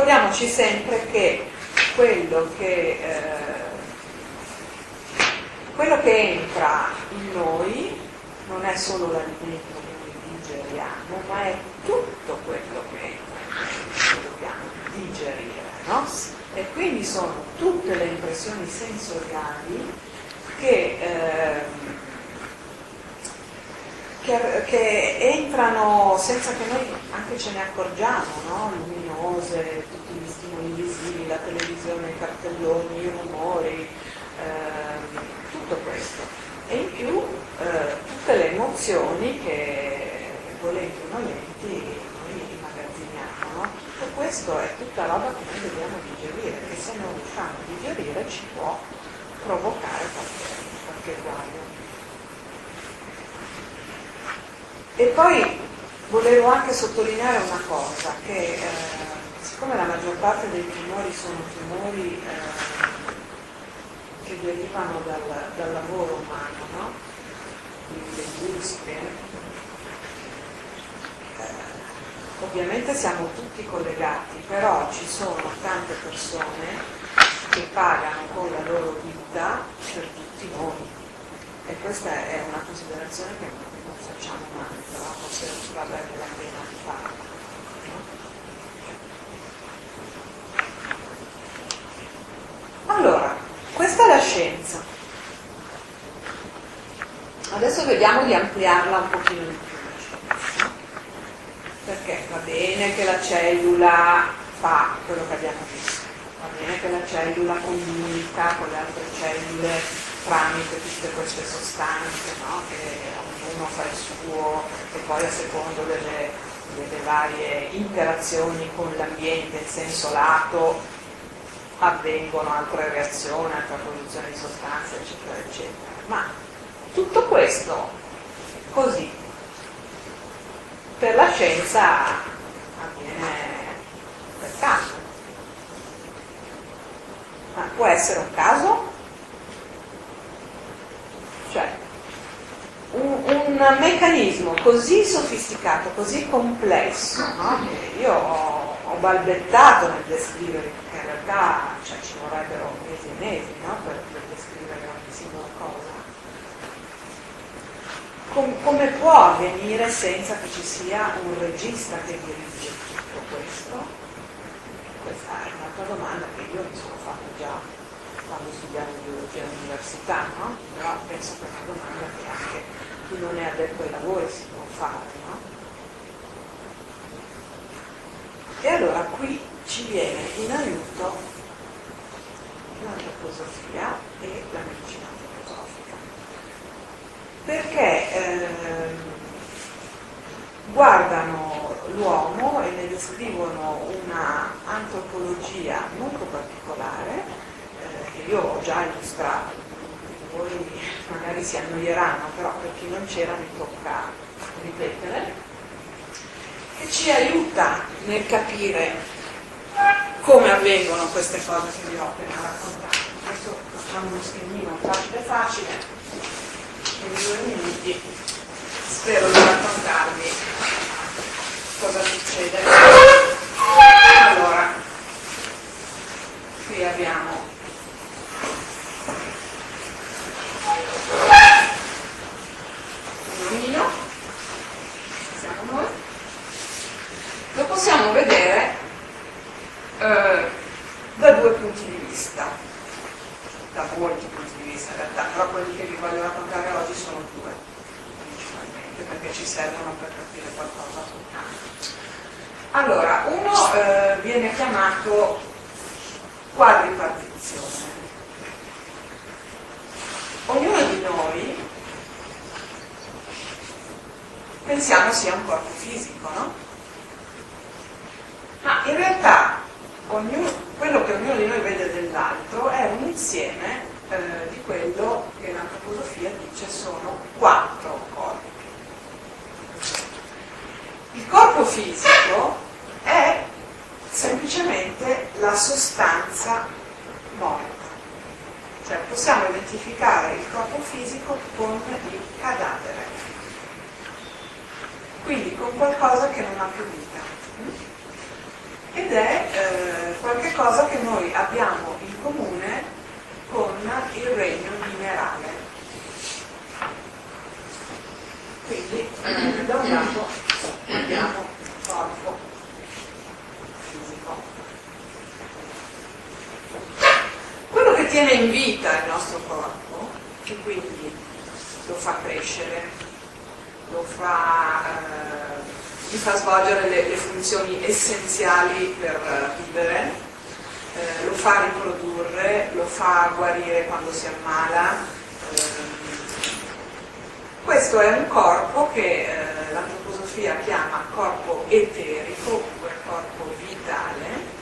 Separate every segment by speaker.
Speaker 1: ricordiamoci sempre che quello che, eh, quello che entra in noi non è solo l'alimento che digeriamo, ma è tutto quello che entra che dobbiamo digerire. No? E quindi sono tutte le impressioni sensoriali che, eh, che, che, entrano senza che noi anche ce ne accorgiamo, no? luminose, tutti gli stimoli visivi, la televisione, i cartelloni, i rumori, eh, tutto questo. E in più eh, tutte le emozioni che volenti o nolenti noi immagazziniamo. No? Tutto questo è tutta roba che noi dobbiamo digerire, che se non riusciamo a digerire ci può provocare qualche, qualche guaio. E poi volevo anche sottolineare una cosa, che eh, siccome la maggior parte dei tumori sono tumori eh, che derivano dal, dal, lavoro umano, no? quindi dell'industria, eh, ovviamente siamo tutti collegati, però ci sono tante persone che pagano con la loro vita per tutti noi. E questa è una considerazione che facciamo però forse varrebbe la pena di farla. Allora, questa è la scienza. Adesso vediamo di ampliarla un pochino di più. Perché va bene che la cellula fa quello che abbiamo visto va bene che la cellula comunica con le altre cellule tramite tutte queste sostanze, no? che ognuno fa il suo e poi a secondo delle, delle varie interazioni con l'ambiente in senso lato avvengono altre reazioni, altra produzione di sostanze, eccetera, eccetera. Ma tutto questo così per la scienza avviene per caso. Ma può essere un caso? Cioè, un, un meccanismo così sofisticato, così complesso, no? io ho, ho, balbettato nel descrivere, perché in realtà cioè, ci vorrebbero mesi e mesi no? per, per, descrivere ogni singola cosa. Com, come può avvenire senza che ci sia un regista che dirige tutto questo? Questa è un'altra domanda che io mi sono fatta già quando studiavo biologia all'università, no? Però penso che è una domanda che anche chi non è addetto ai lavori si può fare, no? E allora qui ci viene in aiuto l'antroposofia e la medicina antroposofica. Perché eh, guardano l'uomo e ne descrivono una antropologia molto particolare eh, che io ho già illustrato, voi magari si annoieranno, però per chi non c'era mi tocca ripetere, che ci aiuta nel capire come avvengono queste cose che vi ho appena raccontato. Adesso facciamo uno schemino facile facile, in due minuti spero di raccontarvi cosa succede. Allora, qui abbiamo un lumino, siamo noi, lo possiamo vedere eh, da due punti di vista, da molti punti di vista in realtà, però quelli che vi voglio raccontare oggi sono due, principalmente, perché ci servono per capire qualcosa soltanto. Allora, uno eh, viene chiamato quadripartizione. Ognuno di noi pensiamo sia un corpo fisico, no? Ma in realtà ognuno, quello che ognuno di noi vede dell'altro è un insieme eh, di quello che l'antroposofia dice sono quattro corpi. Il corpo fisico è semplicemente la sostanza morta, cioè possiamo identificare il corpo fisico con il cadavere, quindi con qualcosa che non ha più vita. ed è eh, qualcosa che noi abbiamo in comune con il regno minerale. Quindi eh, da un lato abbiamo corpo fisico. Quello che tiene in vita il nostro corpo, e quindi lo fa crescere, lo fa, eh, gli fa svolgere le, le, funzioni essenziali per vivere, eh, lo fa riprodurre, lo fa guarire quando si ammala. Eh, questo è un corpo che eh, l'antroposofia chiama corpo eterico, oppure corpo vitale,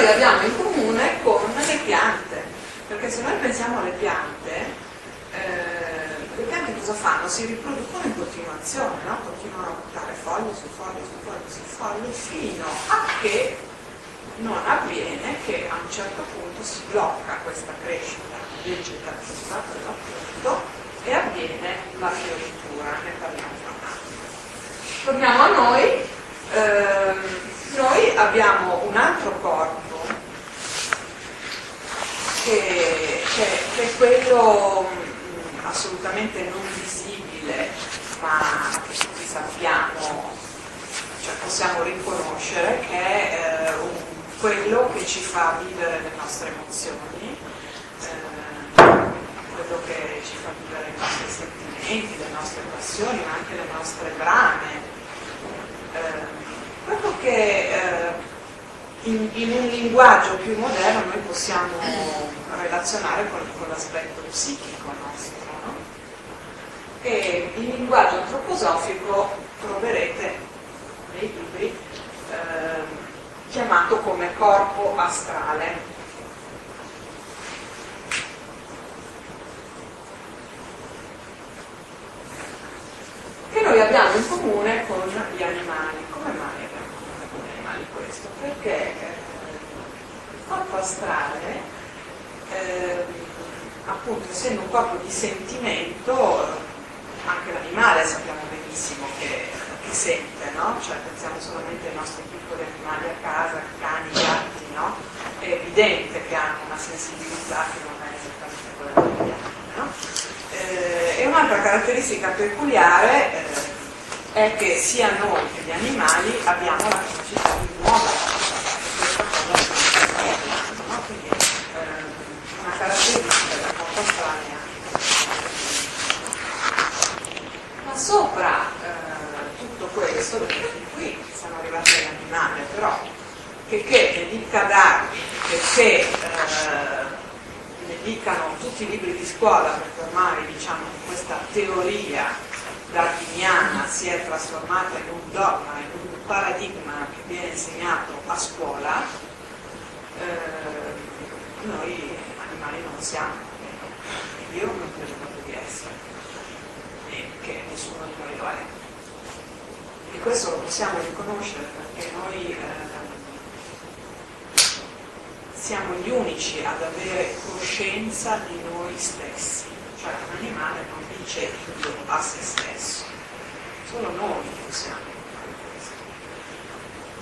Speaker 1: noi abbiamo in comune con le piante, perché se noi pensiamo alle piante, eh, le piante cosa fanno? Si riproducono in continuazione, no? continuano a buttare foglie su foglie su foglie su foglie fino a che non avviene che a un certo punto si blocca questa crescita vegetativa per l'appunto e avviene la fioritura, ne parliamo fra un attimo. Torniamo a noi, ehm, noi abbiamo un altro corpo che, che, che è quello mh, assolutamente non visibile, ma che tutti sappiamo, cioè possiamo riconoscere, che è eh, un, quello che ci fa vivere le nostre emozioni, eh, quello che ci fa vivere i nostri sentimenti, le nostre passioni, ma anche le nostre brame. Eh, quello che eh, in, in, un linguaggio più moderno noi possiamo relazionare con, con l'aspetto psichico nostro. No? E in linguaggio antroposofico troverete nei libri eh, chiamato come corpo astrale. Noi abbiamo in comune con gli animali. Come mai abbiamo in comune con gli animali questo? Perché eh, il corpo astrale, eh, appunto essendo un corpo di sentimento, anche l'animale sappiamo benissimo che, che sente, no? Cioè pensiamo solamente ai nostri piccoli animali a casa, cani, gatti, no? È evidente che hanno una sensibilità che non è esattamente quella degli altri, no? Eh, e un'altra caratteristica peculiare eh, è che sia noi che gli animali abbiamo la capacità di muovere no? quindi eh, una caratteristica corpo strana ma sopra eh, tutto questo perché qui siamo arrivati all'animale però che, che dedica darvi eh, dedicano tutti libri di scuola perché ormai diciamo, questa teoria darwiniana si è trasformata in un dogma, in un paradigma che viene insegnato a scuola, eh, noi animali non siamo, io non credo di essere, e che nessuno di noi lo è. E questo lo possiamo riconoscere perché noi eh, siamo gli unici ad avere coscienza di noi stessi, cioè un animale non dice io a se stesso, solo noi possiamo.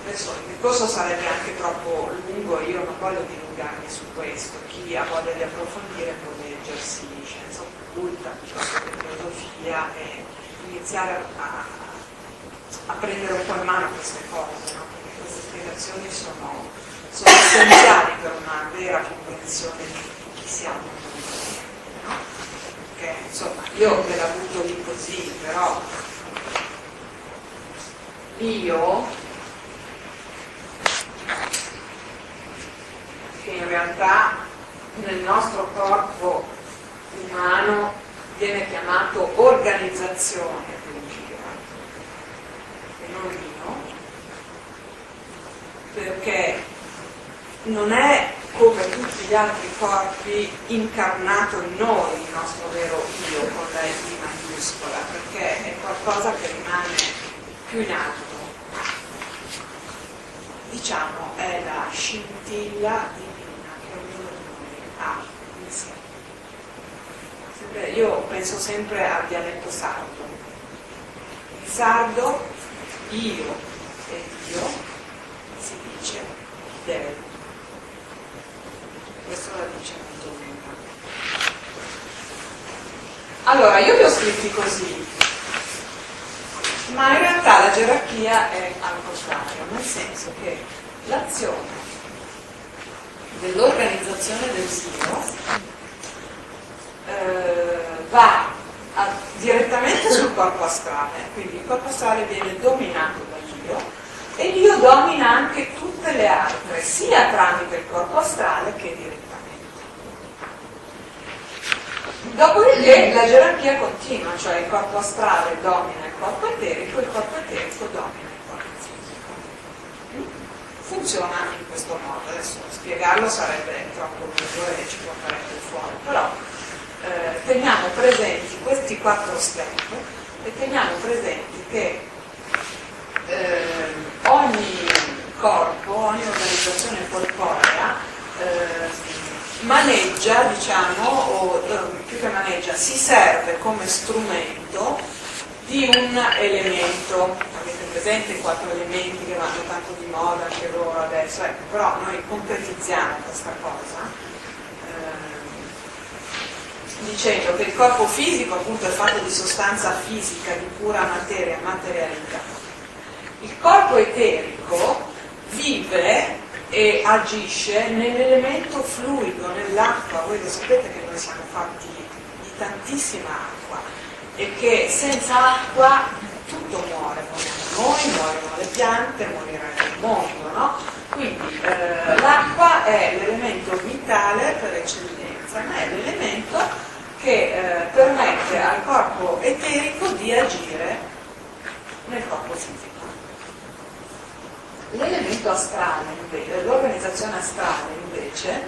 Speaker 1: Adesso il discorso sarebbe anche troppo lungo, io non voglio dilungarmi su questo, chi ha voglia di approfondire può leggersi scienza occulta, piuttosto che filosofia e iniziare a, a, prendere un po' in mano queste cose, no? perché queste spiegazioni sono sono essenziali per una vera comprensione di chi siamo. No? Perché insomma io ve la butto lì così, però io che in realtà nel nostro corpo umano viene chiamato organizzazione e non io, perché non è come tutti gli altri corpi incarnato in noi il nostro vero io con la I maiuscola, perché è qualcosa che rimane più in alto. Diciamo è la sci scintilla divina che ognuno di noi ha in sé. Io penso sempre al dialetto sardo. In sardo io e Dio si dice Deo. Questo la dice Antonina. Allora, io li ho scritti così, ma in realtà la gerarchia è al contrario, nel senso che l'azione dell'organizzazione del sito eh, va a, direttamente sul corpo astrale, quindi il corpo astrale viene dominato da Dio e Dio domina anche tutte le altre, sia tramite il corpo astrale che direttamente. Dopodiché la gerarchia continua, cioè il corpo astrale domina il corpo eterico, il corpo eterico domina il corpo fisico. Funziona in questo modo, adesso spiegarlo sarebbe troppo lungo e ci porterebbe fuori, però eh, teniamo presenti questi quattro step e teniamo presenti che eh, ogni corpo, ogni organizzazione corporea eh, maneggia, diciamo, o eh, più che maneggia, si serve come strumento di un elemento. Avete presente i quattro elementi che vanno tanto di moda anche loro adesso? Ecco, però noi concretizziamo questa cosa eh, dicendo che il corpo fisico appunto è fatto di sostanza fisica, di pura materia, materialità. Il corpo eterico vive e agisce nell'elemento fluido, nell'acqua. Voi lo sapete che noi siamo fatti di tantissima acqua e che senza acqua tutto muore, moriamo noi, muoiono le piante, morirà il mondo, no? Quindi eh, l'acqua è l'elemento vitale per eccellenza, ma è l'elemento che eh, permette al corpo eterico di agire nel corpo fisico. L'elemento astrale, invece, l'organizzazione astrale invece,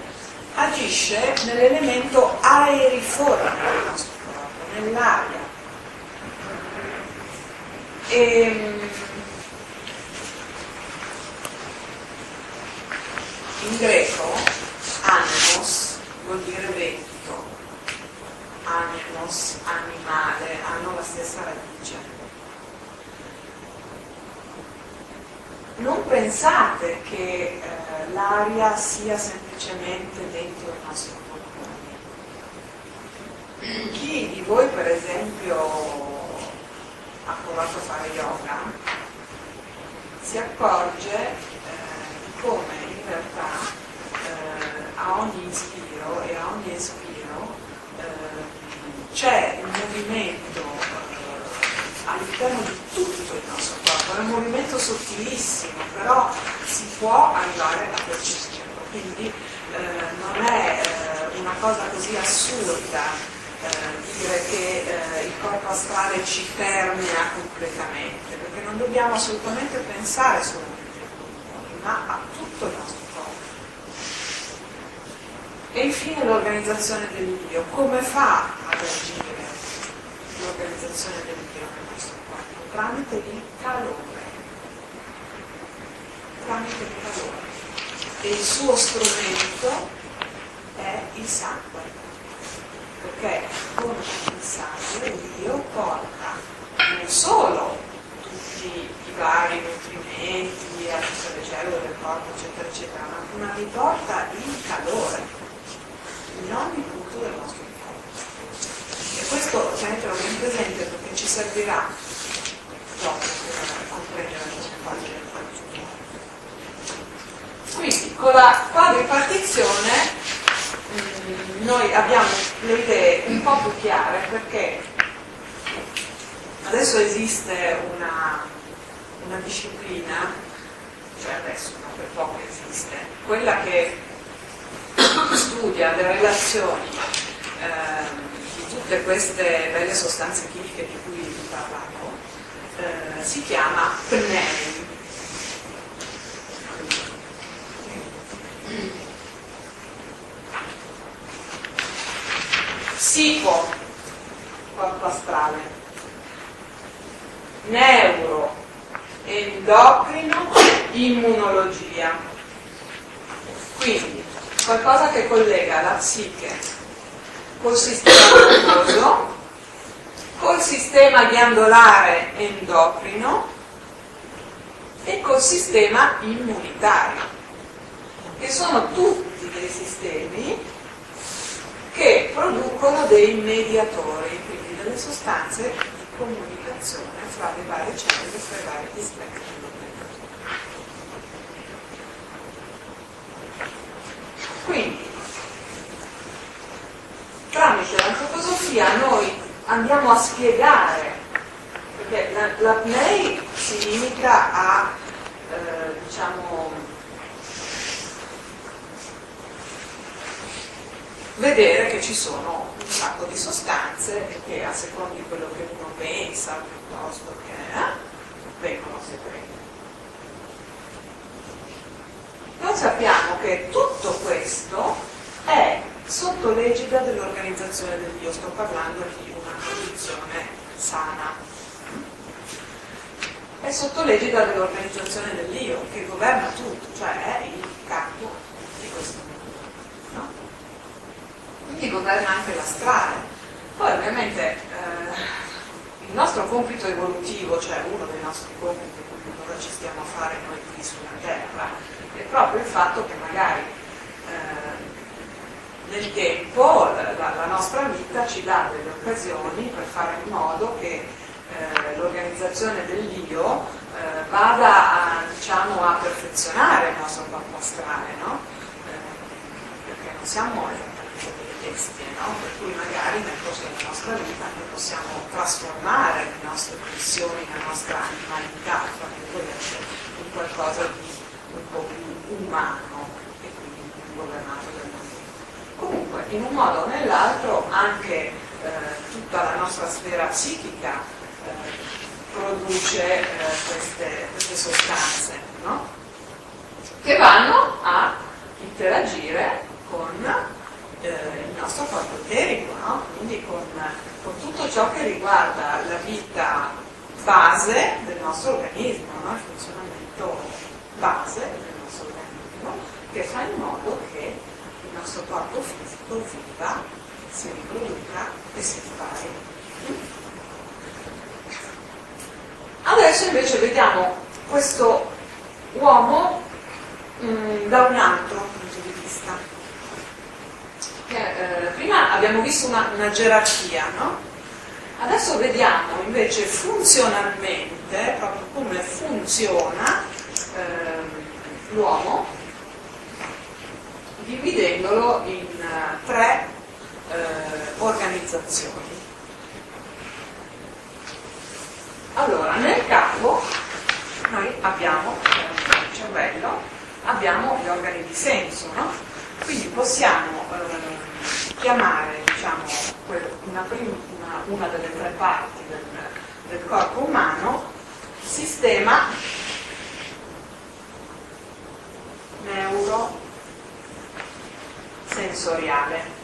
Speaker 1: agisce nell'elemento aeriforme del nostro corpo, nell'aria. E, ehm, in greco animos vuol dire vento, animos, animale, hanno la stessa radice. non pensate che eh, l'aria sia semplicemente dentro il nostro polmone. Chi di voi per esempio ha provato a fare yoga si accorge eh, come in realtà eh, a ogni inspiro e a ogni espiro eh, c'è un movimento eh, all'interno di tutto il nostro corpo, è un movimento sottilissimo, però si può arrivare a percepirlo, quindi eh, non è eh, una cosa così assurda eh, dire che eh, il corpo astrale ci permea completamente, perché non dobbiamo assolutamente pensare solamente ai polmoni, ma a tutto il nostro corpo. E infine l'organizzazione dell'io, come fa ad agire l'organizzazione dell'io nel nostro corpo? Tramite il calore. Tramite il calore. E il suo strumento è il sangue. Perché con il sangue Dio porta non solo tutti i vari nutrimenti a tutte le cellule del corpo eccetera eccetera ma, ma riporta il calore in ogni punto del nostro corpo. E questo tenetelo ben presente perché ci servirà dopo per comprendere queste cose del quindi con la quadripartizione mm, noi abbiamo le idee un po' più chiare perché adesso esiste una, una disciplina, cioè adesso no, per poco esiste, quella che studia le relazioni eh, di tutte queste belle sostanze chimiche di cui vi parlavo, eh, si chiama PNEI, Psico, corpo astrale, neuro, endocrino, immunologia. Quindi qualcosa che collega la psiche col sistema nervoso, col sistema ghiandolare endocrino e col sistema immunitario, che sono tutti dei sistemi che producono dei mediatori, quindi delle sostanze di comunicazione fra le varie cellule, fra i vari distretti. Quindi, tramite l'antroposofia noi andiamo a spiegare, perché l'apnei si limita a, eh, diciamo, vedere che ci sono un sacco di sostanze che a seconda di quello che uno pensa piuttosto che eh, vengono secrete. Noi sappiamo che tutto questo è sotto l'egida dell'organizzazione dell'io, sto parlando di una condizione sana. È sotto l'egida dell'organizzazione dell'io che governa tutto, cioè è il capo di questo mondo. No? Quindi governa anche la strada. Poi ovviamente eh, il nostro compito evolutivo, cioè uno dei nostri compiti che cosa ci stiamo a fare noi qui sulla Terra, è proprio il fatto che magari eh, nel tempo la, la, nostra vita ci dà delle occasioni per fare in modo che eh, l'organizzazione dell'io eh, vada a, diciamo, a, perfezionare il nostro corpo astrale, no? Eh, perché non siamo delle bestie, no? per cui magari nel corso della nostra vita noi possiamo trasformare le nostre pressioni, la nostra animalità, in qualcosa di un po' più umano e quindi più governato dal mondo. Comunque, in un modo o nell'altro, anche eh, tutta la nostra sfera psichica eh, produce eh, queste, queste, sostanze, no? che vanno a interagire con nostro corpo eterico, no? quindi con, con, tutto ciò che riguarda la vita base del nostro organismo, no? il funzionamento base del nostro organismo che fa in modo che il nostro corpo fisico viva, si riproduca e si ripari. Adesso invece vediamo questo uomo mh, mm, da un altro punto di vista. Che, eh, prima abbiamo visto una, una gerarchia, no? Adesso vediamo invece funzionalmente, proprio come funziona eh, l'uomo dividendolo in uh, tre eh, organizzazioni. Allora, nel capo noi abbiamo, nel cervello, abbiamo gli organi di senso, no? Quindi possiamo eh, chiamare diciamo, una, prima, una, delle tre parti del, del corpo umano sistema neurosensoriale.